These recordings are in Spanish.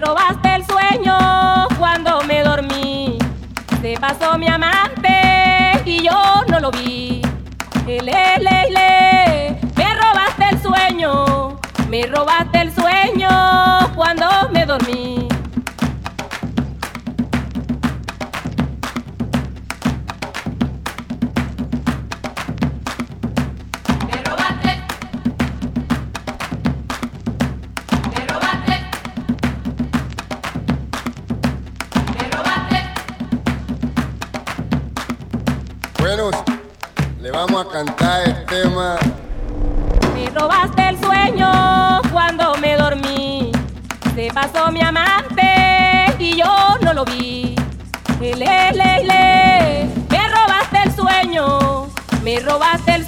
robaste el sueño cuando me dormí. Se pasó mi amante y yo no lo vi. Le, le, le, me robaste el sueño, me robaste el sueño cuando me dormí. Vamos a cantar el tema. Me robaste el sueño cuando me dormí. Se pasó mi amante y yo no lo vi. Le, le, le, me robaste el sueño, me robaste el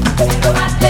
Bye.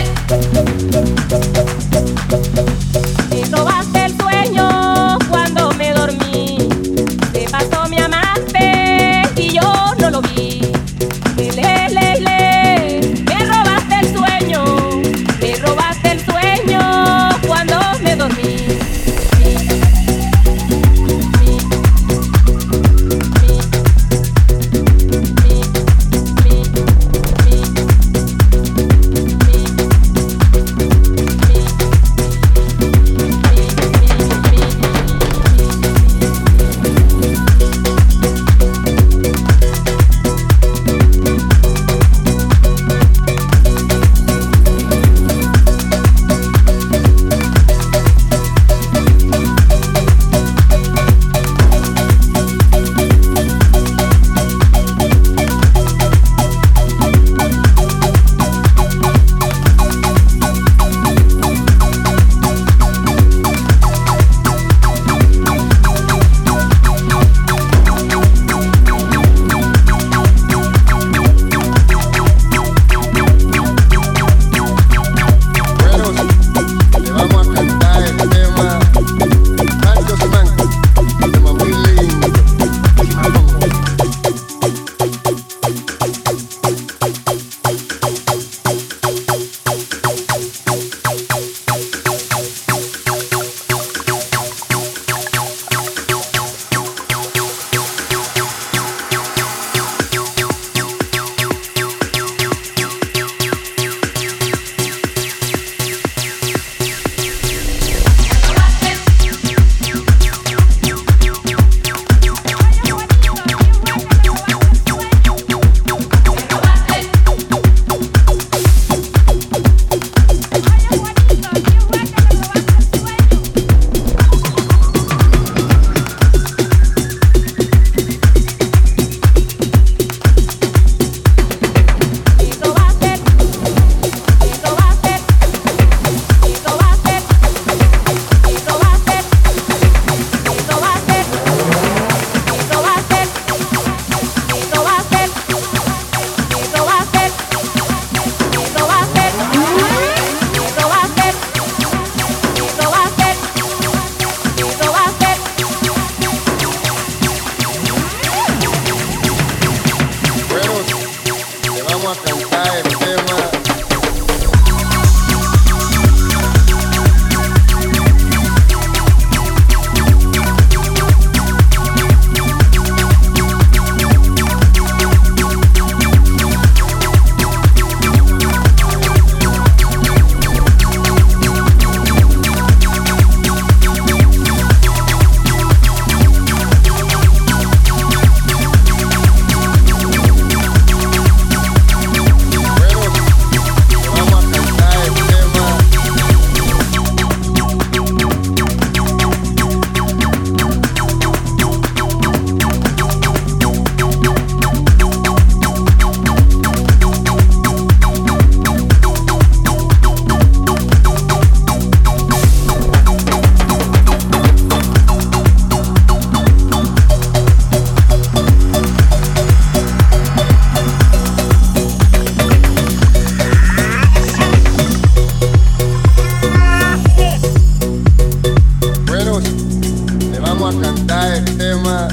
Vamos a cantar el tema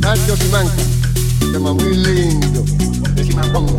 Nacho Simanca, tema muy lindo de Simacongo.